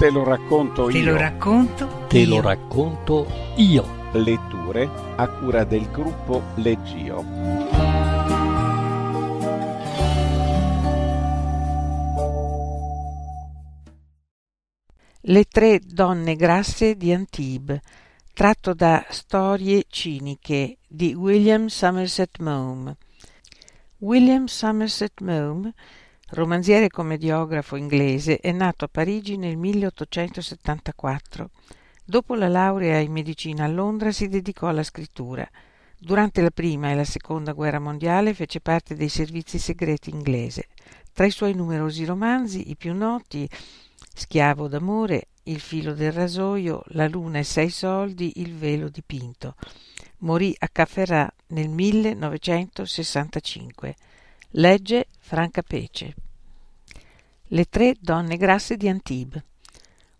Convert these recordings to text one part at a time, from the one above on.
Te lo racconto Te io. lo racconto Te io. lo racconto io. Letture a cura del gruppo Leggio. Le tre donne grasse di Antibes, tratto da Storie ciniche di William Somerset Maugham. William Somerset Maugham, romanziere e commediografo inglese, è nato a Parigi nel 1874. Dopo la laurea in medicina a Londra si dedicò alla scrittura. Durante la prima e la seconda guerra mondiale fece parte dei servizi segreti inglese. Tra i suoi numerosi romanzi, i più noti Schiavo d'amore, Il filo del rasoio, La luna e sei soldi, Il velo dipinto. Morì a Cafferà nel 1965. Legge Franca Pece. Le tre donne grasse di Antibes.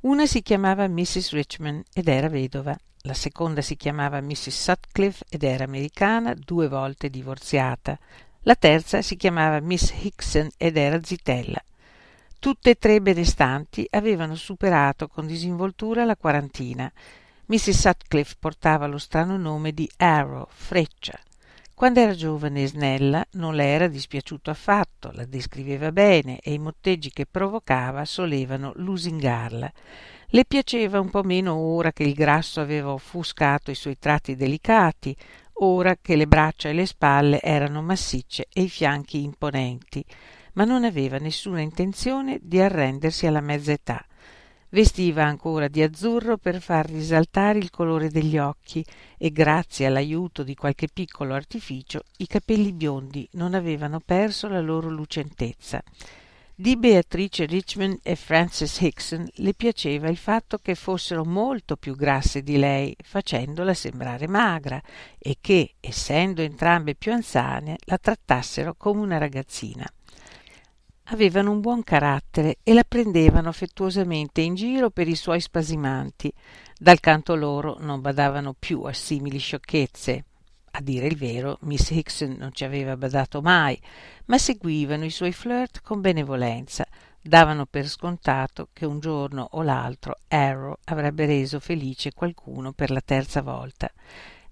Una si chiamava Mrs. Richmond ed era vedova. La seconda si chiamava Mrs. Sutcliffe ed era americana, due volte divorziata. La terza si chiamava Miss Hickson ed era zitella. Tutte e tre benestanti avevano superato con disinvoltura la quarantina. Mrs. Sutcliffe portava lo strano nome di Arrow, freccia. Quando era giovane e snella non le era dispiaciuto affatto, la descriveva bene e i motteggi che provocava solevano lusingarla. Le piaceva un po' meno ora che il grasso aveva offuscato i suoi tratti delicati, ora che le braccia e le spalle erano massicce e i fianchi imponenti ma non aveva nessuna intenzione di arrendersi alla mezza età. Vestiva ancora di azzurro per far risaltare il colore degli occhi e grazie all'aiuto di qualche piccolo artificio i capelli biondi non avevano perso la loro lucentezza. Di Beatrice Richmond e Frances Hickson le piaceva il fatto che fossero molto più grasse di lei, facendola sembrare magra, e che, essendo entrambe più anziane, la trattassero come una ragazzina avevano un buon carattere e la prendevano affettuosamente in giro per i suoi spasimanti. Dal canto loro non badavano più a simili sciocchezze. A dire il vero, Miss Hickson non ci aveva badato mai, ma seguivano i suoi flirt con benevolenza, davano per scontato che un giorno o l'altro Arrow avrebbe reso felice qualcuno per la terza volta.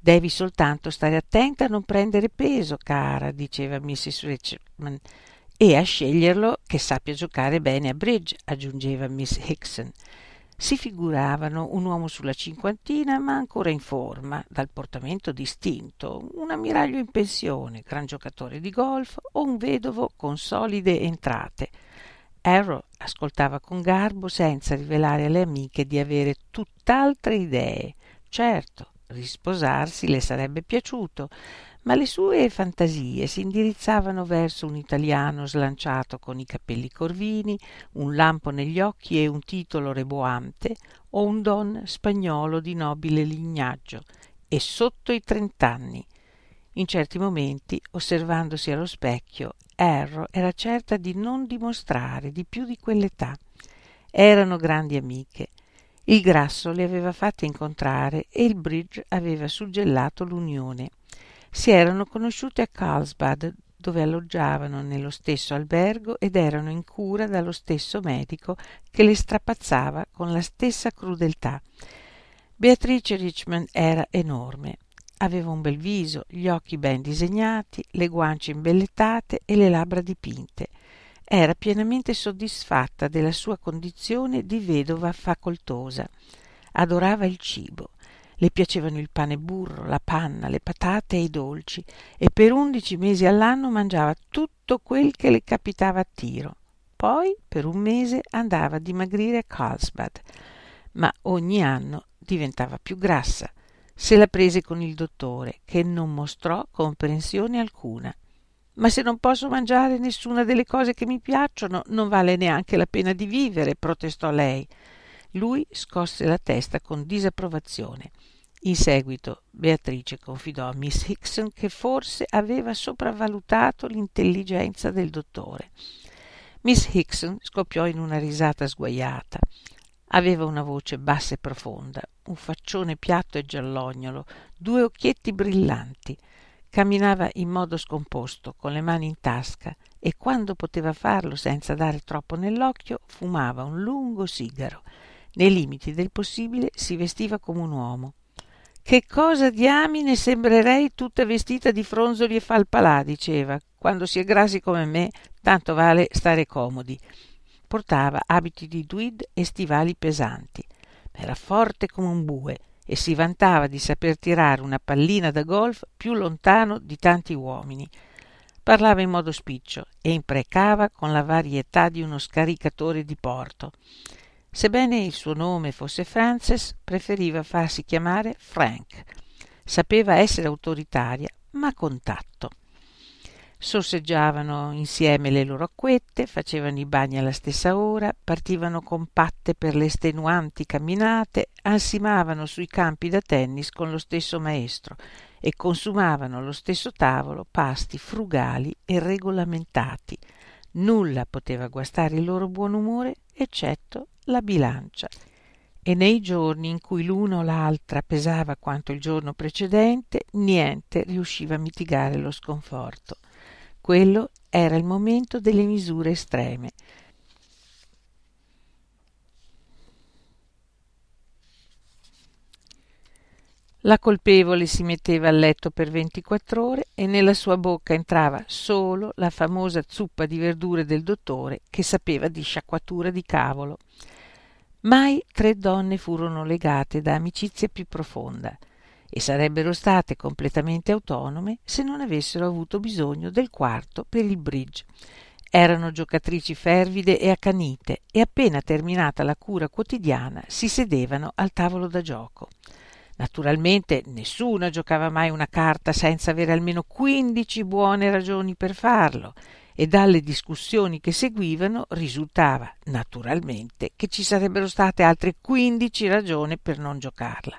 Devi soltanto stare attenta a non prendere peso, cara, diceva Mrs. Richmond e a sceglierlo che sappia giocare bene a bridge, aggiungeva Miss Hickson. Si figuravano un uomo sulla cinquantina, ma ancora in forma, dal portamento distinto, un ammiraglio in pensione, gran giocatore di golf o un vedovo con solide entrate. Arrow ascoltava con garbo senza rivelare alle amiche di avere tutt'altre idee. Certo, risposarsi le sarebbe piaciuto, ma le sue fantasie si indirizzavano verso un italiano slanciato con i capelli corvini, un lampo negli occhi e un titolo reboante, o un don spagnolo di nobile lignaggio, e sotto i trent'anni. In certi momenti, osservandosi allo specchio, Arrow era certa di non dimostrare di più di quell'età. Erano grandi amiche. Il grasso le aveva fatte incontrare e il bridge aveva suggellato l'unione si erano conosciute a Carlsbad, dove alloggiavano nello stesso albergo ed erano in cura dallo stesso medico che le strapazzava con la stessa crudeltà. Beatrice Richmond era enorme. Aveva un bel viso, gli occhi ben disegnati, le guance imbellettate e le labbra dipinte. Era pienamente soddisfatta della sua condizione di vedova facoltosa. Adorava il cibo le piacevano il pane burro, la panna, le patate e i dolci e per undici mesi all'anno mangiava tutto quel che le capitava a tiro. Poi per un mese andava a dimagrire a Carlsbad, ma ogni anno diventava più grassa. Se la prese con il dottore, che non mostrò comprensione alcuna. Ma se non posso mangiare nessuna delle cose che mi piacciono, non vale neanche la pena di vivere, protestò lei. Lui scosse la testa con disapprovazione. In seguito Beatrice confidò a Miss Hickson che forse aveva sopravvalutato l'intelligenza del dottore. Miss Hickson scoppiò in una risata sguajata. Aveva una voce bassa e profonda, un faccione piatto e giallognolo, due occhietti brillanti. Camminava in modo scomposto, con le mani in tasca, e quando poteva farlo senza dare troppo nell'occhio, fumava un lungo sigaro nei limiti del possibile si vestiva come un uomo. Che cosa diamine sembrerei tutta vestita di fronzoli e falpalà, diceva. Quando si è grassi come me, tanto vale stare comodi. Portava abiti di tweed e stivali pesanti. Era forte come un bue e si vantava di saper tirare una pallina da golf più lontano di tanti uomini. Parlava in modo spiccio e imprecava con la varietà di uno scaricatore di porto. Sebbene il suo nome fosse Frances, preferiva farsi chiamare Frank. Sapeva essere autoritaria, ma con tatto. Sorseggiavano insieme le loro acquette, facevano i bagni alla stessa ora, partivano compatte per le estenuanti camminate, ansimavano sui campi da tennis con lo stesso maestro e consumavano allo stesso tavolo pasti frugali e regolamentati. Nulla poteva guastare il loro buon umore eccetto la bilancia e nei giorni in cui l'una o l'altra pesava quanto il giorno precedente, niente riusciva a mitigare lo sconforto. Quello era il momento delle misure estreme. La colpevole si metteva a letto per 24 ore e nella sua bocca entrava solo la famosa zuppa di verdure del dottore che sapeva di sciacquatura di cavolo. Mai tre donne furono legate da amicizia più profonda e sarebbero state completamente autonome se non avessero avuto bisogno del quarto per il bridge. Erano giocatrici fervide e accanite e appena terminata la cura quotidiana si sedevano al tavolo da gioco. Naturalmente nessuna giocava mai una carta senza avere almeno quindici buone ragioni per farlo e dalle discussioni che seguivano risultava naturalmente che ci sarebbero state altre quindici ragioni per non giocarla.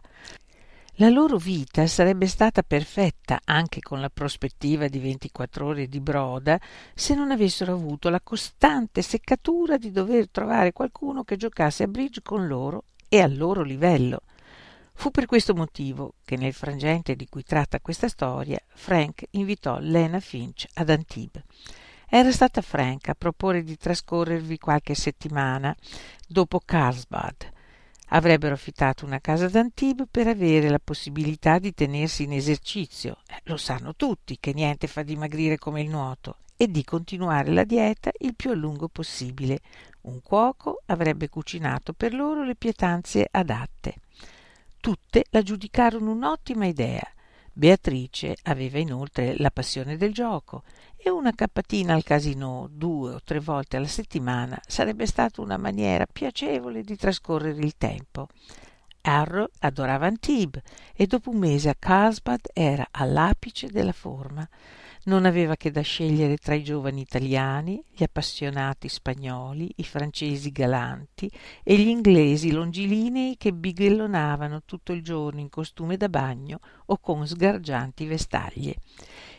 La loro vita sarebbe stata perfetta anche con la prospettiva di 24 ore di broda se non avessero avuto la costante seccatura di dover trovare qualcuno che giocasse a bridge con loro e al loro livello. Fu per questo motivo che nel frangente di cui tratta questa storia Frank invitò Lena Finch ad Antibes. Era stata Frank a proporre di trascorrervi qualche settimana dopo Carlsbad. Avrebbero affittato una casa d'Antibes per avere la possibilità di tenersi in esercizio. Eh, lo sanno tutti che niente fa dimagrire come il nuoto e di continuare la dieta il più a lungo possibile. Un cuoco avrebbe cucinato per loro le pietanze adatte. Tutte la giudicarono un'ottima idea Beatrice aveva inoltre la passione del gioco e una cappatina al casino due o tre volte alla settimana sarebbe stata una maniera piacevole di trascorrere il tempo. Arrow adorava Antibes e dopo un mese a Carlsbad era all'apice della forma non aveva che da scegliere tra i giovani italiani, gli appassionati spagnoli, i francesi galanti e gli inglesi longilinei che bighellonavano tutto il giorno in costume da bagno o con sgargianti vestaglie.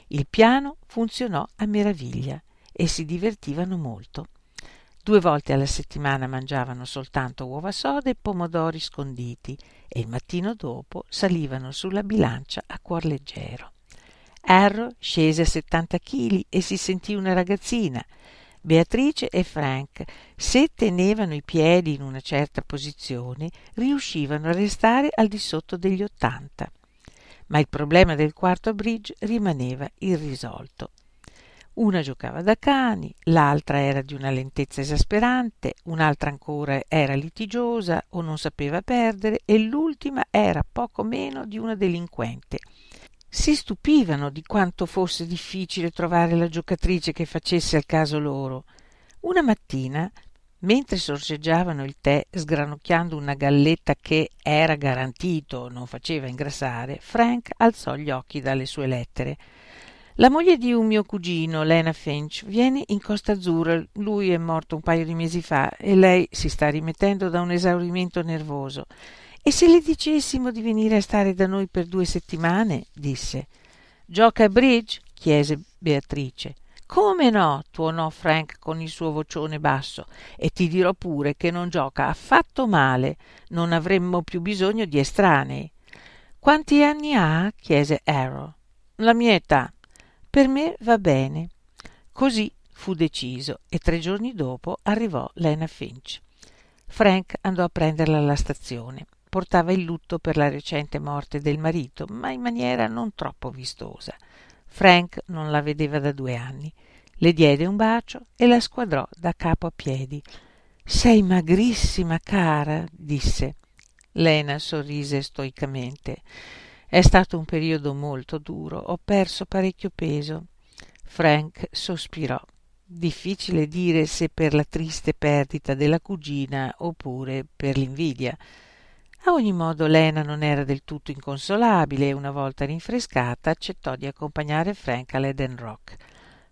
Il piano funzionò a meraviglia e si divertivano molto. Due volte alla settimana mangiavano soltanto uova sode e pomodori sconditi e il mattino dopo salivano sulla bilancia a cuor leggero. Arrow scese a 70 kg e si sentì una ragazzina. Beatrice e Frank, se tenevano i piedi in una certa posizione, riuscivano a restare al di sotto degli 80. Ma il problema del quarto bridge rimaneva irrisolto. Una giocava da cani, l'altra era di una lentezza esasperante, un'altra ancora era litigiosa o non sapeva perdere e l'ultima era poco meno di una delinquente si stupivano di quanto fosse difficile trovare la giocatrice che facesse al caso loro. Una mattina, mentre sorseggiavano il tè sgranocchiando una galletta che era garantito non faceva ingrassare, Frank alzò gli occhi dalle sue lettere. La moglie di un mio cugino, Lena Finch, viene in Costa Azzurra. Lui è morto un paio di mesi fa e lei si sta rimettendo da un esaurimento nervoso. E se le dicessimo di venire a stare da noi per due settimane? disse. Gioca a bridge? chiese Beatrice. Come no? tuonò Frank con il suo vocione basso. E ti dirò pure che non gioca affatto male. Non avremmo più bisogno di estranei. Quanti anni ha? chiese Arrow. La mia età. Per me va bene. Così fu deciso e tre giorni dopo arrivò Lena Finch. Frank andò a prenderla alla stazione. Portava il lutto per la recente morte del marito, ma in maniera non troppo vistosa. Frank non la vedeva da due anni. Le diede un bacio e la squadrò da capo a piedi. Sei magrissima, cara, disse. Lena sorrise stoicamente. È stato un periodo molto duro, ho perso parecchio peso. Frank sospirò. Difficile dire se per la triste perdita della cugina oppure per l'invidia. A ogni modo Lena non era del tutto inconsolabile e una volta rinfrescata accettò di accompagnare Frank all'Eden Rock.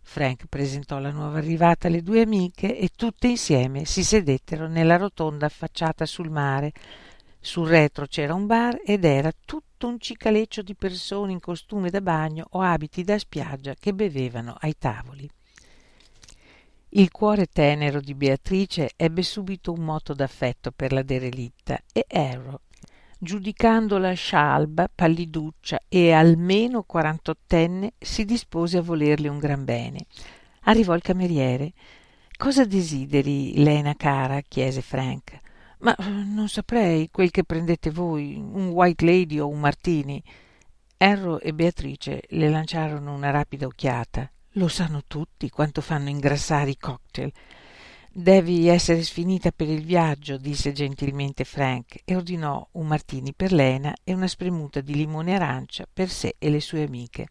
Frank presentò la nuova arrivata alle due amiche e tutte insieme si sedettero nella rotonda affacciata sul mare. Sul retro c'era un bar ed era tutto un cicaleccio di persone in costume da bagno o abiti da spiaggia che bevevano ai tavoli. Il cuore tenero di Beatrice ebbe subito un moto d'affetto per la derelitta e Arrow, giudicandola scialba, palliduccia e almeno quarantottenne, si dispose a volerle un gran bene. Arrivò il cameriere. Cosa desideri, Lena cara? chiese Frank. Ma non saprei quel che prendete voi, un white lady o un martini. Arrow e Beatrice le lanciarono una rapida occhiata. Lo sanno tutti quanto fanno ingrassare i cocktail. Devi essere sfinita per il viaggio, disse gentilmente Frank e ordinò un martini per Lena e una spremuta di limone arancia per sé e le sue amiche.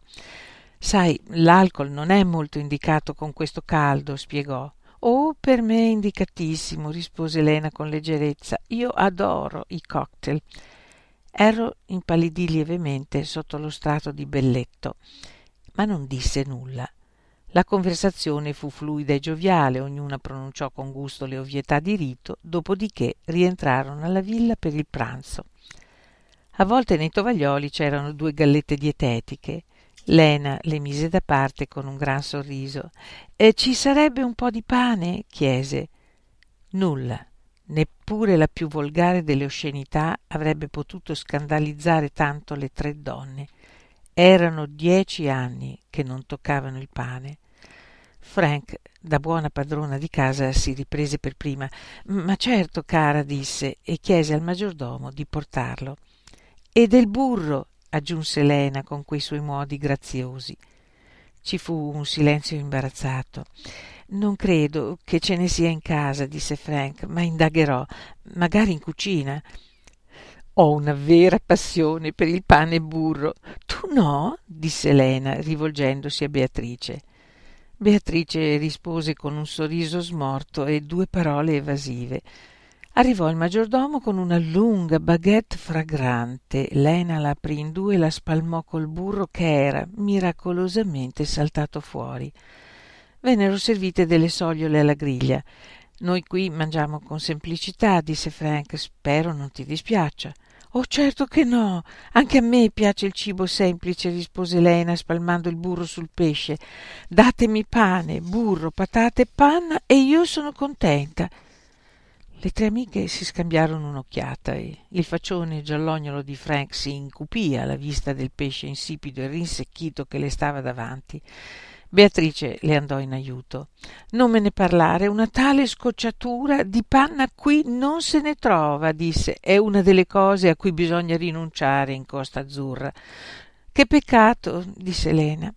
Sai, l'alcol non è molto indicato con questo caldo, spiegò. Oh, per me è indicatissimo, rispose Lena con leggerezza. Io adoro i cocktail. Erro impallidì lievemente sotto lo strato di belletto, ma non disse nulla. La conversazione fu fluida e gioviale, ognuna pronunciò con gusto le ovvietà di rito, dopodiché rientrarono alla villa per il pranzo. A volte nei tovaglioli c'erano due gallette dietetiche. Lena le mise da parte con un gran sorriso. E ci sarebbe un po' di pane? chiese. Nulla. Neppure la più volgare delle oscenità avrebbe potuto scandalizzare tanto le tre donne. Erano dieci anni che non toccavano il pane. Frank, da buona padrona di casa, si riprese per prima. Ma certo, cara, disse, e chiese al maggiordomo di portarlo. E del burro, aggiunse Lena con quei suoi modi graziosi. Ci fu un silenzio imbarazzato. Non credo che ce ne sia in casa, disse Frank, ma indagherò, magari in cucina. Ho una vera passione per il pane e burro. Tu no? disse Elena, rivolgendosi a Beatrice. Beatrice rispose con un sorriso smorto e due parole evasive. Arrivò il maggiordomo con una lunga baguette fragrante. Lena la aprì in due e la spalmò col burro che era miracolosamente saltato fuori. Vennero servite delle sogliole alla griglia. Noi qui mangiamo con semplicità, disse Frank. Spero non ti dispiaccia. Oh, certo che no. Anche a me piace il cibo semplice, rispose Lena, spalmando il burro sul pesce. Datemi pane, burro, patate panna e io sono contenta. Le tre amiche si scambiarono un'occhiata e il faccione giallognolo di Frank si incupì alla vista del pesce insipido e rinsecchito che le stava davanti. Beatrice le andò in aiuto. Non me ne parlare, una tale scocciatura di panna qui non se ne trova, disse. È una delle cose a cui bisogna rinunciare in Costa Azzurra. Che peccato, disse Lena.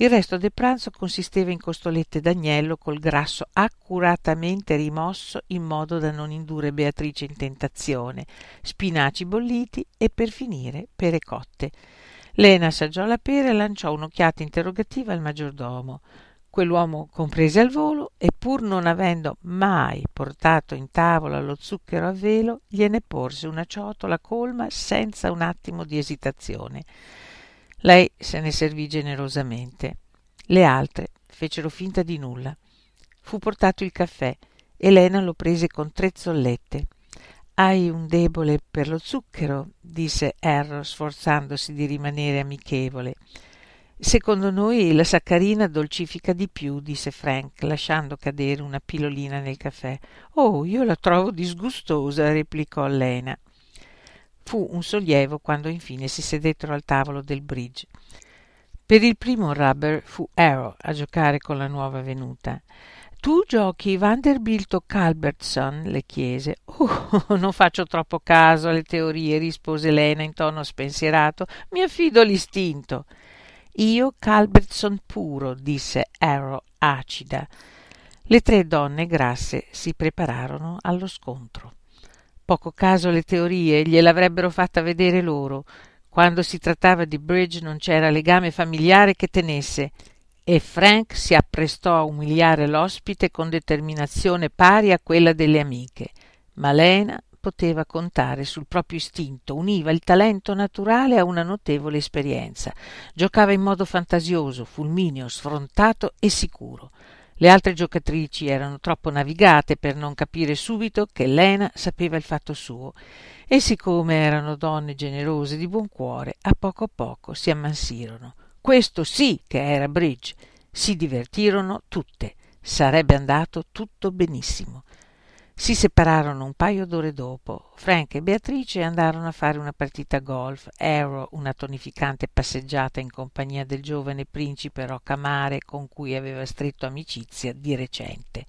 Il resto del pranzo consisteva in costolette d'agnello col grasso accuratamente rimosso in modo da non indurre Beatrice in tentazione, spinaci bolliti e per finire pere cotte. Lena assaggiò la pera e lanciò un'occhiata interrogativa al maggiordomo. Quell'uomo comprese al volo e pur non avendo mai portato in tavola lo zucchero a velo, gliene porse una ciotola colma senza un attimo di esitazione. Lei se ne servì generosamente. Le altre fecero finta di nulla. Fu portato il caffè. Elena lo prese con tre zollette. Hai un debole per lo zucchero, disse Erro sforzandosi di rimanere amichevole. Secondo noi la saccarina dolcifica di più, disse Frank, lasciando cadere una pilolina nel caffè. Oh, io la trovo disgustosa, replicò Lena. Fu un sollievo quando infine si sedettero al tavolo del bridge. Per il primo rubber fu Arrow a giocare con la nuova venuta. Tu giochi Vanderbilt o Calbertson? le chiese. Oh, non faccio troppo caso alle teorie, rispose Lena in tono spensierato. Mi affido all'istinto. Io Calbertson puro, disse Arrow acida. Le tre donne grasse si prepararono allo scontro. Poco caso le teorie gliel'avrebbero fatta vedere loro. Quando si trattava di bridge non c'era legame familiare che tenesse e Frank si apprestò a umiliare l'ospite con determinazione pari a quella delle amiche. Ma Lena poteva contare sul proprio istinto, univa il talento naturale a una notevole esperienza. Giocava in modo fantasioso, fulmineo, sfrontato e sicuro. Le altre giocatrici erano troppo navigate per non capire subito che Lena sapeva il fatto suo e siccome erano donne generose di buon cuore, a poco a poco si ammansirono. Questo sì che era bridge. Si divertirono tutte. Sarebbe andato tutto benissimo. Si separarono un paio d'ore dopo. Frank e Beatrice andarono a fare una partita golf, Arrow una tonificante passeggiata in compagnia del giovane principe Roccamare con cui aveva stretto amicizia di recente.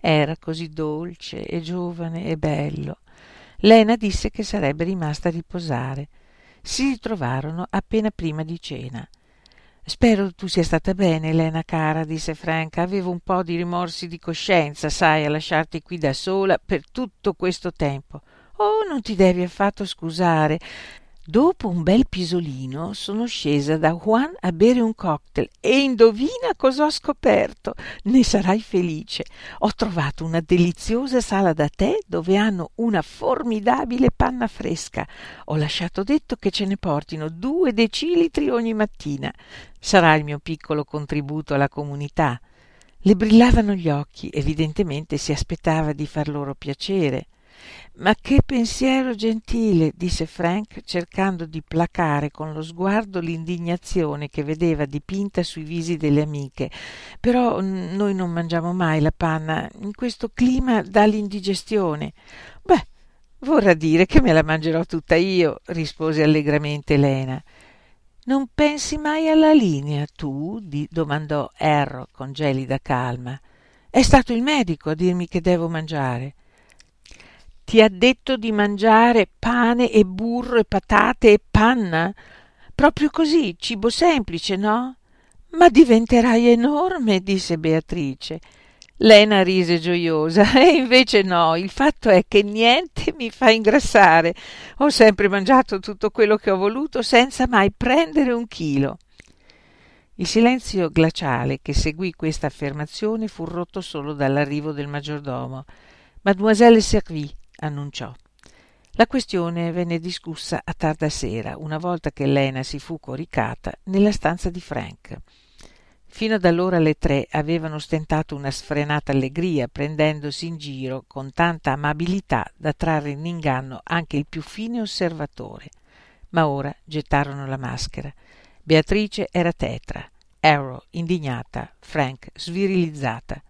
Era così dolce e giovane e bello. Lena disse che sarebbe rimasta a riposare. Si ritrovarono appena prima di cena. Spero tu sia stata bene, Elena cara, disse Frank. Avevo un po' di rimorsi di coscienza, sai, a lasciarti qui da sola per tutto questo tempo. Oh, non ti devi affatto scusare. Dopo un bel pisolino sono scesa da Juan a bere un cocktail e indovina cosa ho scoperto. Ne sarai felice. Ho trovato una deliziosa sala da tè dove hanno una formidabile panna fresca. Ho lasciato detto che ce ne portino due decilitri ogni mattina. Sarà il mio piccolo contributo alla comunità. Le brillavano gli occhi, evidentemente si aspettava di far loro piacere. Ma che pensiero gentile, disse Frank, cercando di placare con lo sguardo l'indignazione che vedeva dipinta sui visi delle amiche. Però noi non mangiamo mai la panna. In questo clima dà l'indigestione. Beh, vorrà dire che me la mangerò tutta io, rispose allegramente Elena. Non pensi mai alla linea, tu? domandò Erro con gelida calma. È stato il medico a dirmi che devo mangiare. Ti ha detto di mangiare pane e burro e patate e panna? Proprio così, cibo semplice, no? Ma diventerai enorme, disse Beatrice. Lena rise gioiosa. E invece no, il fatto è che niente mi fa ingrassare. Ho sempre mangiato tutto quello che ho voluto senza mai prendere un chilo. Il silenzio glaciale che seguì questa affermazione fu rotto solo dall'arrivo del maggiordomo. Mademoiselle Servie annunciò. La questione venne discussa a tarda sera, una volta che Lena si fu coricata, nella stanza di Frank. Fino ad allora le tre avevano stentato una sfrenata allegria, prendendosi in giro con tanta amabilità da trarre in inganno anche il più fine osservatore. Ma ora gettarono la maschera. Beatrice era tetra, Arrow indignata, Frank svirilizzata.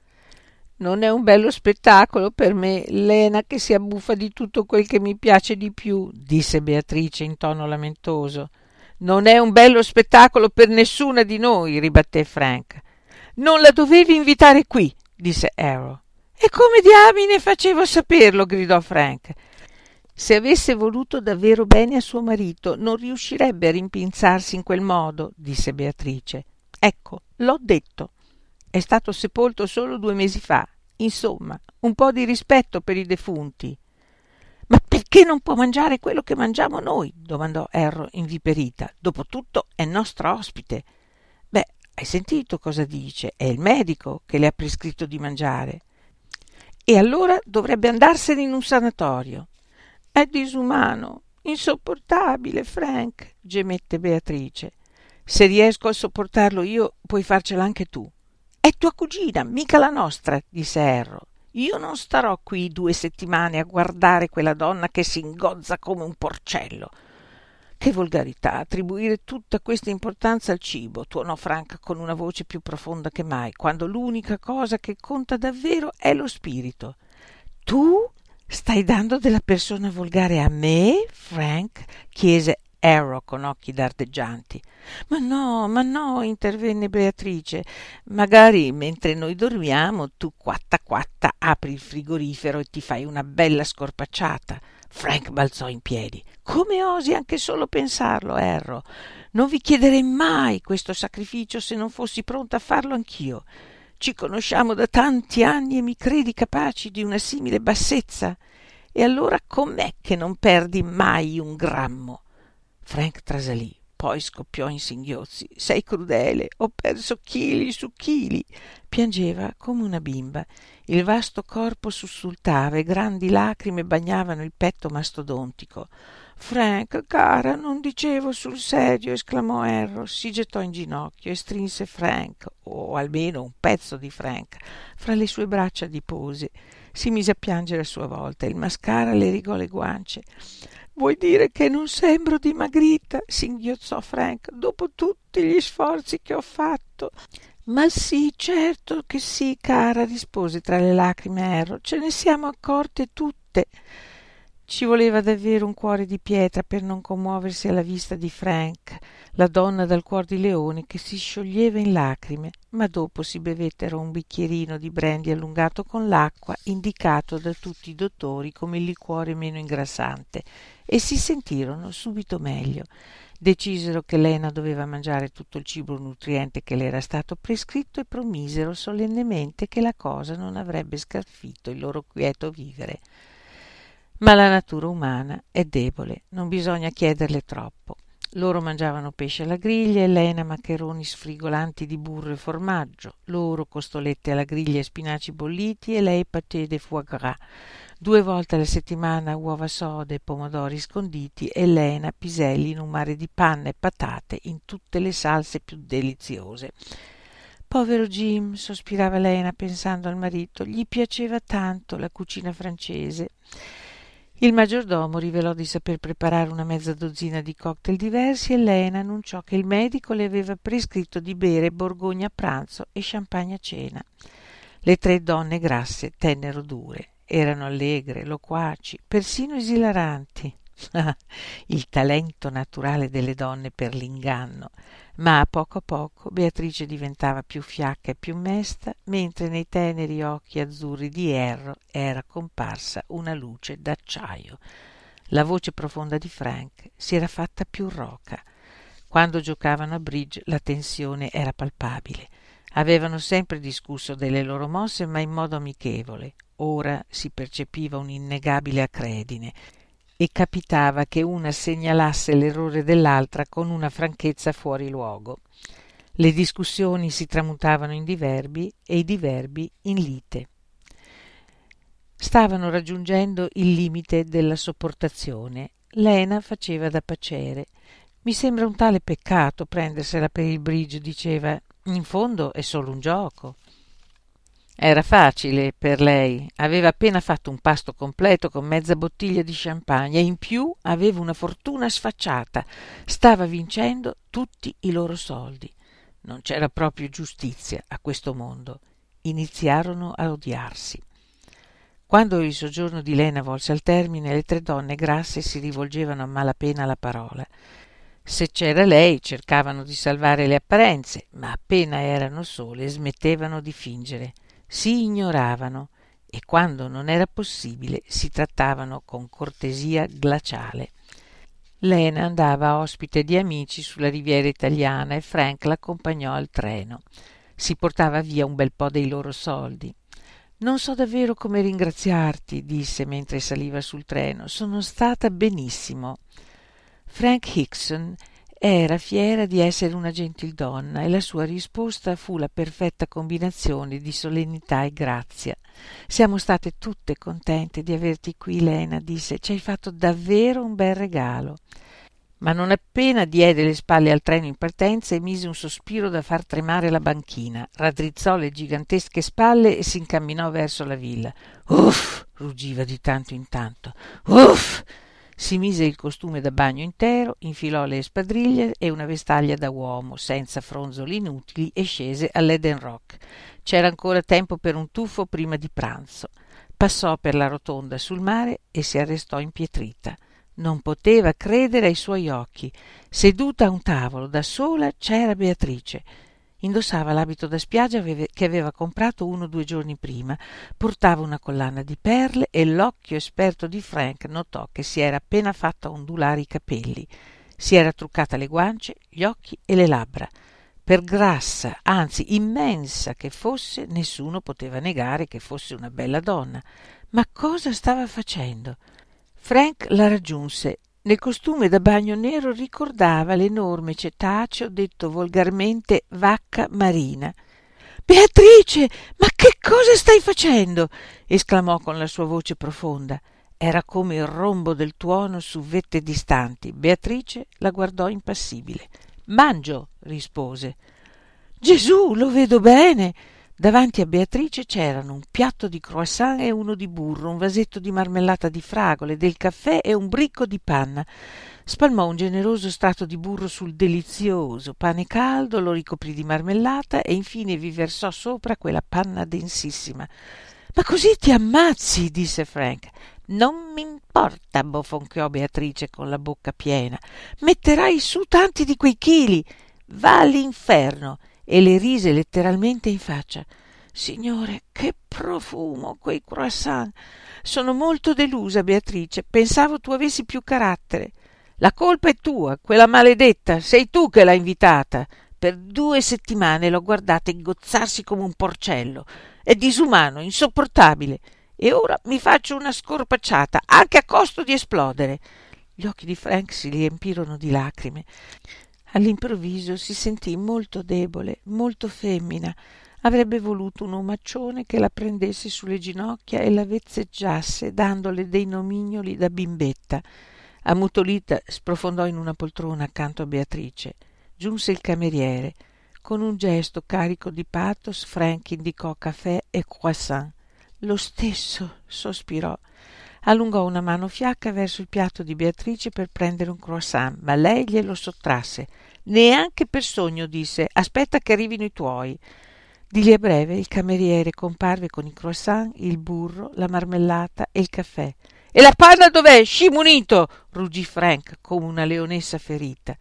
Non è un bello spettacolo per me, Lena che si abbuffa di tutto quel che mi piace di più, disse Beatrice in tono lamentoso. Non è un bello spettacolo per nessuna di noi, ribatté Frank. Non la dovevi invitare qui, disse Arrow. E come diamine facevo a saperlo? gridò Frank. Se avesse voluto davvero bene a suo marito, non riuscirebbe a rimpinzarsi in quel modo, disse Beatrice. Ecco, l'ho detto. È stato sepolto solo due mesi fa. Insomma, un po' di rispetto per i defunti. Ma perché non può mangiare quello che mangiamo noi? domandò Erro inviperita. Dopotutto è nostro ospite. Beh, hai sentito cosa dice? È il medico che le ha prescritto di mangiare. E allora dovrebbe andarsene in un sanatorio. È disumano, insopportabile, Frank, gemette Beatrice. Se riesco a sopportarlo io, puoi farcela anche tu. È tua cugina, mica la nostra, disse Erro. Io non starò qui due settimane a guardare quella donna che si ingozza come un porcello. Che volgarità attribuire tutta questa importanza al cibo, tuonò Franca con una voce più profonda che mai, quando l'unica cosa che conta davvero è lo spirito. Tu stai dando della persona volgare a me, Frank? chiese Arrow con occhi dardeggianti. Ma no, ma no, intervenne Beatrice. Magari mentre noi dormiamo tu quatta quatta apri il frigorifero e ti fai una bella scorpacciata. Frank balzò in piedi. Come osi anche solo pensarlo, Arrow? Non vi chiederei mai questo sacrificio se non fossi pronta a farlo anch'io. Ci conosciamo da tanti anni e mi credi capaci di una simile bassezza? E allora com'è che non perdi mai un grammo? Frank trasalì, poi scoppiò in singhiozzi. Sei crudele, ho perso chili su chili. Piangeva come una bimba. Il vasto corpo sussultava e grandi lacrime bagnavano il petto mastodontico. Frank, cara, non dicevo sul serio, esclamò Arrow. Si gettò in ginocchio e strinse Frank, o almeno un pezzo di Frank, fra le sue braccia adipose. Si mise a piangere a sua volta. Il mascara le rigò le guance. Vuoi dire che non sembro dimagrita? singhiozzò Frank. Dopo tutti gli sforzi che ho fatto. Ma sì, certo che sì, cara, rispose tra le lacrime Arrow. Ce ne siamo accorte tutte. Ci voleva davvero un cuore di pietra per non commuoversi alla vista di Frank, la donna dal cuor di leone che si scioglieva in lacrime, ma dopo si bevettero un bicchierino di brandy allungato con l'acqua, indicato da tutti i dottori come il liquore meno ingrassante, e si sentirono subito meglio. Decisero che Lena doveva mangiare tutto il cibo nutriente che le era stato prescritto e promisero solennemente che la cosa non avrebbe scalfito il loro quieto vivere. Ma la natura umana è debole, non bisogna chiederle troppo. Loro mangiavano pesce alla griglia e Lena maccheroni sfrigolanti di burro e formaggio, loro costolette alla griglia e spinaci bolliti e lei pâté de foie gras. Due volte alla settimana uova sode e pomodori sconditi e Lena piselli in un mare di panna e patate in tutte le salse più deliziose. Povero Jim, sospirava Lena pensando al marito, gli piaceva tanto la cucina francese. Il maggiordomo rivelò di saper preparare una mezza dozzina di cocktail diversi e Lena annunciò che il medico le aveva prescritto di bere borgogna a pranzo e champagne a cena. Le tre donne grasse tennero dure, erano allegre, loquaci, persino esilaranti. il talento naturale delle donne per l'inganno ma a poco a poco beatrice diventava più fiacca e più mesta mentre nei teneri occhi azzurri di erro era comparsa una luce d'acciaio. La voce profonda di frank si era fatta più roca. Quando giocavano a bridge la tensione era palpabile. Avevano sempre discusso delle loro mosse ma in modo amichevole. Ora si percepiva un'innegabile acredine e capitava che una segnalasse l'errore dell'altra con una franchezza fuori luogo. Le discussioni si tramutavano in diverbi e i diverbi in lite. Stavano raggiungendo il limite della sopportazione. Lena faceva da pacere. Mi sembra un tale peccato prendersela per il bridge, diceva. In fondo è solo un gioco. Era facile per lei, aveva appena fatto un pasto completo con mezza bottiglia di champagne e in più aveva una fortuna sfacciata, stava vincendo tutti i loro soldi. Non c'era proprio giustizia a questo mondo. Iniziarono a odiarsi. Quando il soggiorno di Lena volse al termine, le tre donne grasse si rivolgevano a malapena alla parola. Se c'era lei cercavano di salvare le apparenze, ma appena erano sole smettevano di fingere si ignoravano e quando non era possibile si trattavano con cortesia glaciale. Lena andava ospite di amici sulla riviera italiana e Frank l'accompagnò al treno. Si portava via un bel po' dei loro soldi. Non so davvero come ringraziarti, disse mentre saliva sul treno. Sono stata benissimo. Frank Hickson era fiera di essere una gentildonna e la sua risposta fu la perfetta combinazione di solennità e grazia. Siamo state tutte contente di averti qui, Lena, disse. Ci hai fatto davvero un bel regalo. Ma non appena diede le spalle al treno in partenza emise un sospiro da far tremare la banchina, raddrizzò le gigantesche spalle e si incamminò verso la villa. Uff! ruggiva di tanto in tanto. Uff! Si mise il costume da bagno intero infilò le spadriglie e una vestaglia da uomo senza fronzoli inutili e scese all'Eden Rock c'era ancora tempo per un tuffo prima di pranzo passò per la rotonda sul mare e si arrestò impietrita Non poteva credere ai suoi occhi. Seduta a un tavolo da sola c'era Beatrice. Indossava l'abito da spiaggia che aveva comprato uno o due giorni prima, portava una collana di perle e l'occhio esperto di Frank notò che si era appena fatta ondulare i capelli. Si era truccata le guance, gli occhi e le labbra. Per grassa, anzi immensa che fosse, nessuno poteva negare che fosse una bella donna. Ma cosa stava facendo? Frank la raggiunse. Nel costume da bagno nero ricordava l'enorme cetaceo detto volgarmente vacca marina. Beatrice, ma che cosa stai facendo? esclamò con la sua voce profonda. Era come il rombo del tuono su vette distanti. Beatrice la guardò impassibile. Mangio, rispose. Gesù, lo vedo bene. Davanti a Beatrice c'erano un piatto di croissant e uno di burro, un vasetto di marmellata di fragole, del caffè e un bricco di panna. Spalmò un generoso strato di burro sul delizioso pane caldo, lo ricoprì di marmellata e infine vi versò sopra quella panna densissima. Ma così ti ammazzi, disse Frank. Non m'importa, bofonchiò Beatrice con la bocca piena. Metterai su tanti di quei chili. Va all'inferno e le rise letteralmente in faccia. Signore, che profumo quei croissant. Sono molto delusa, Beatrice. Pensavo tu avessi più carattere. La colpa è tua, quella maledetta. Sei tu che l'hai invitata. Per due settimane l'ho guardata ingozzarsi come un porcello. È disumano, insopportabile. E ora mi faccio una scorpacciata, anche a costo di esplodere. Gli occhi di Frank si riempirono di lacrime. All'improvviso si sentì molto debole, molto femmina. Avrebbe voluto un omaccione che la prendesse sulle ginocchia e la vezzeggiasse, dandole dei nomignoli da bimbetta. Ammutolita sprofondò in una poltrona accanto a Beatrice. Giunse il cameriere. Con un gesto carico di pathos, Frank indicò caffè e croissant. Lo stesso, sospirò allungò una mano fiacca verso il piatto di Beatrice per prendere un croissant, ma lei glielo sottrasse. Neanche per sogno, disse. Aspetta che arrivino i tuoi. Di lì a breve il cameriere comparve con i croissant, il burro, la marmellata e il caffè. E la panna dov'è, scimunito? ruggì Frank come una leonessa ferita.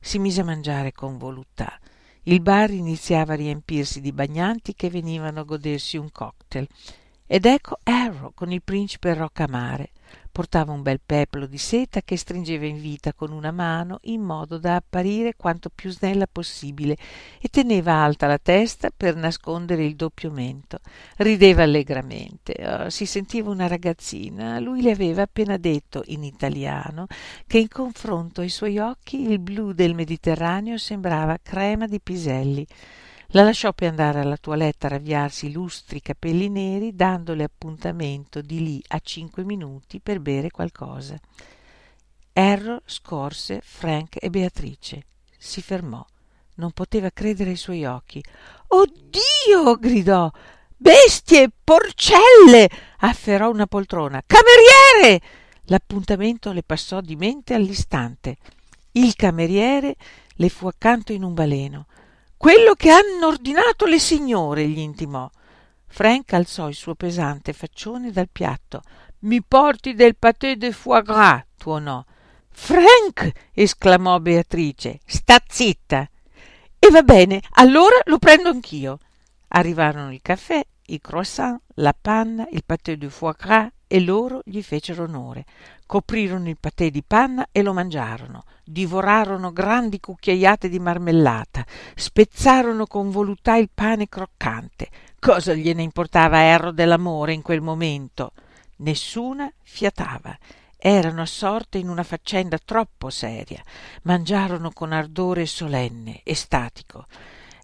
Si mise a mangiare con voluttà. Il bar iniziava a riempirsi di bagnanti che venivano a godersi un cocktail. Ed ecco Arrow con il principe Roccamare. Portava un bel peplo di seta che stringeva in vita con una mano in modo da apparire quanto più snella possibile e teneva alta la testa per nascondere il doppio mento. Rideva allegramente. Oh, si sentiva una ragazzina. Lui le aveva appena detto in italiano che in confronto ai suoi occhi il blu del Mediterraneo sembrava crema di piselli. La lasciò andare alla toilette a ravviarsi i lustri capelli neri, dandole appuntamento di lì a cinque minuti per bere qualcosa. Errol scorse Frank e Beatrice. Si fermò. Non poteva credere ai suoi occhi. Oh Dio! gridò. Bestie! Porcelle! afferrò una poltrona. Cameriere! L'appuntamento le passò di mente all'istante. Il cameriere le fu accanto in un baleno. Quello che hanno ordinato le signore, gli intimò. Frank alzò il suo pesante faccione dal piatto. Mi porti del pâté de foie gras, tuonò. Frank! esclamò Beatrice. Sta zitta! E va bene, allora lo prendo anch'io. Arrivarono il caffè, i croissant, la panna, il pâté de foie gras e loro gli fecero onore. Coprirono il patè di panna e lo mangiarono, divorarono grandi cucchiaiate di marmellata, spezzarono con voluttà il pane croccante. Cosa gliene importava Erro dell'amore in quel momento? Nessuna fiatava. Erano assorte in una faccenda troppo seria. Mangiarono con ardore solenne, estatico.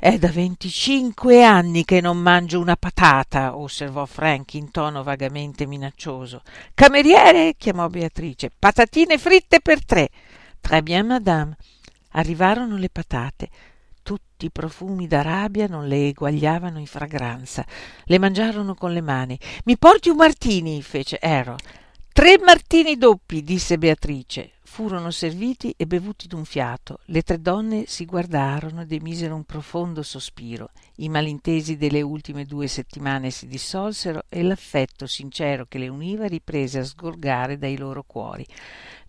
È da venticinque anni che non mangio una patata, osservò Frank in tono vagamente minaccioso. Cameriere, chiamò Beatrice, patatine fritte per tre. Très bien, madame. Arrivarono le patate. Tutti i profumi d'Arabia non le eguagliavano in fragranza. Le mangiarono con le mani. Mi porti un martini, fece Errol. Tre martini doppi, disse Beatrice. Furono serviti e bevuti d'un fiato. Le tre donne si guardarono ed emisero un profondo sospiro. I malintesi delle ultime due settimane si dissolsero e l'affetto sincero che le univa riprese a sgorgare dai loro cuori.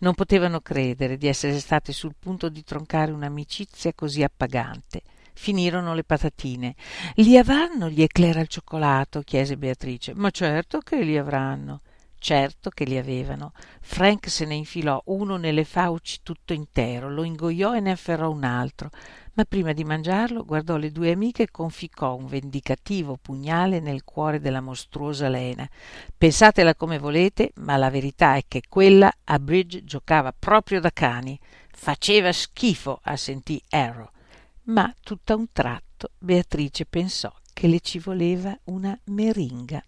Non potevano credere di essere state sul punto di troncare un'amicizia così appagante. Finirono le patatine. Li avranno gli eclair al cioccolato? chiese beatrice. Ma certo che li avranno certo che li avevano. Frank se ne infilò uno nelle fauci tutto intero lo ingoiò e ne afferrò un altro. Ma prima di mangiarlo guardò le due amiche e conficcò un vendicativo pugnale nel cuore della mostruosa lena. Pensatela come volete ma la verità è che quella a bridge giocava proprio da cani. Faceva schifo assentí arrow ma tutt'a un tratto beatrice pensò che le ci voleva una meringa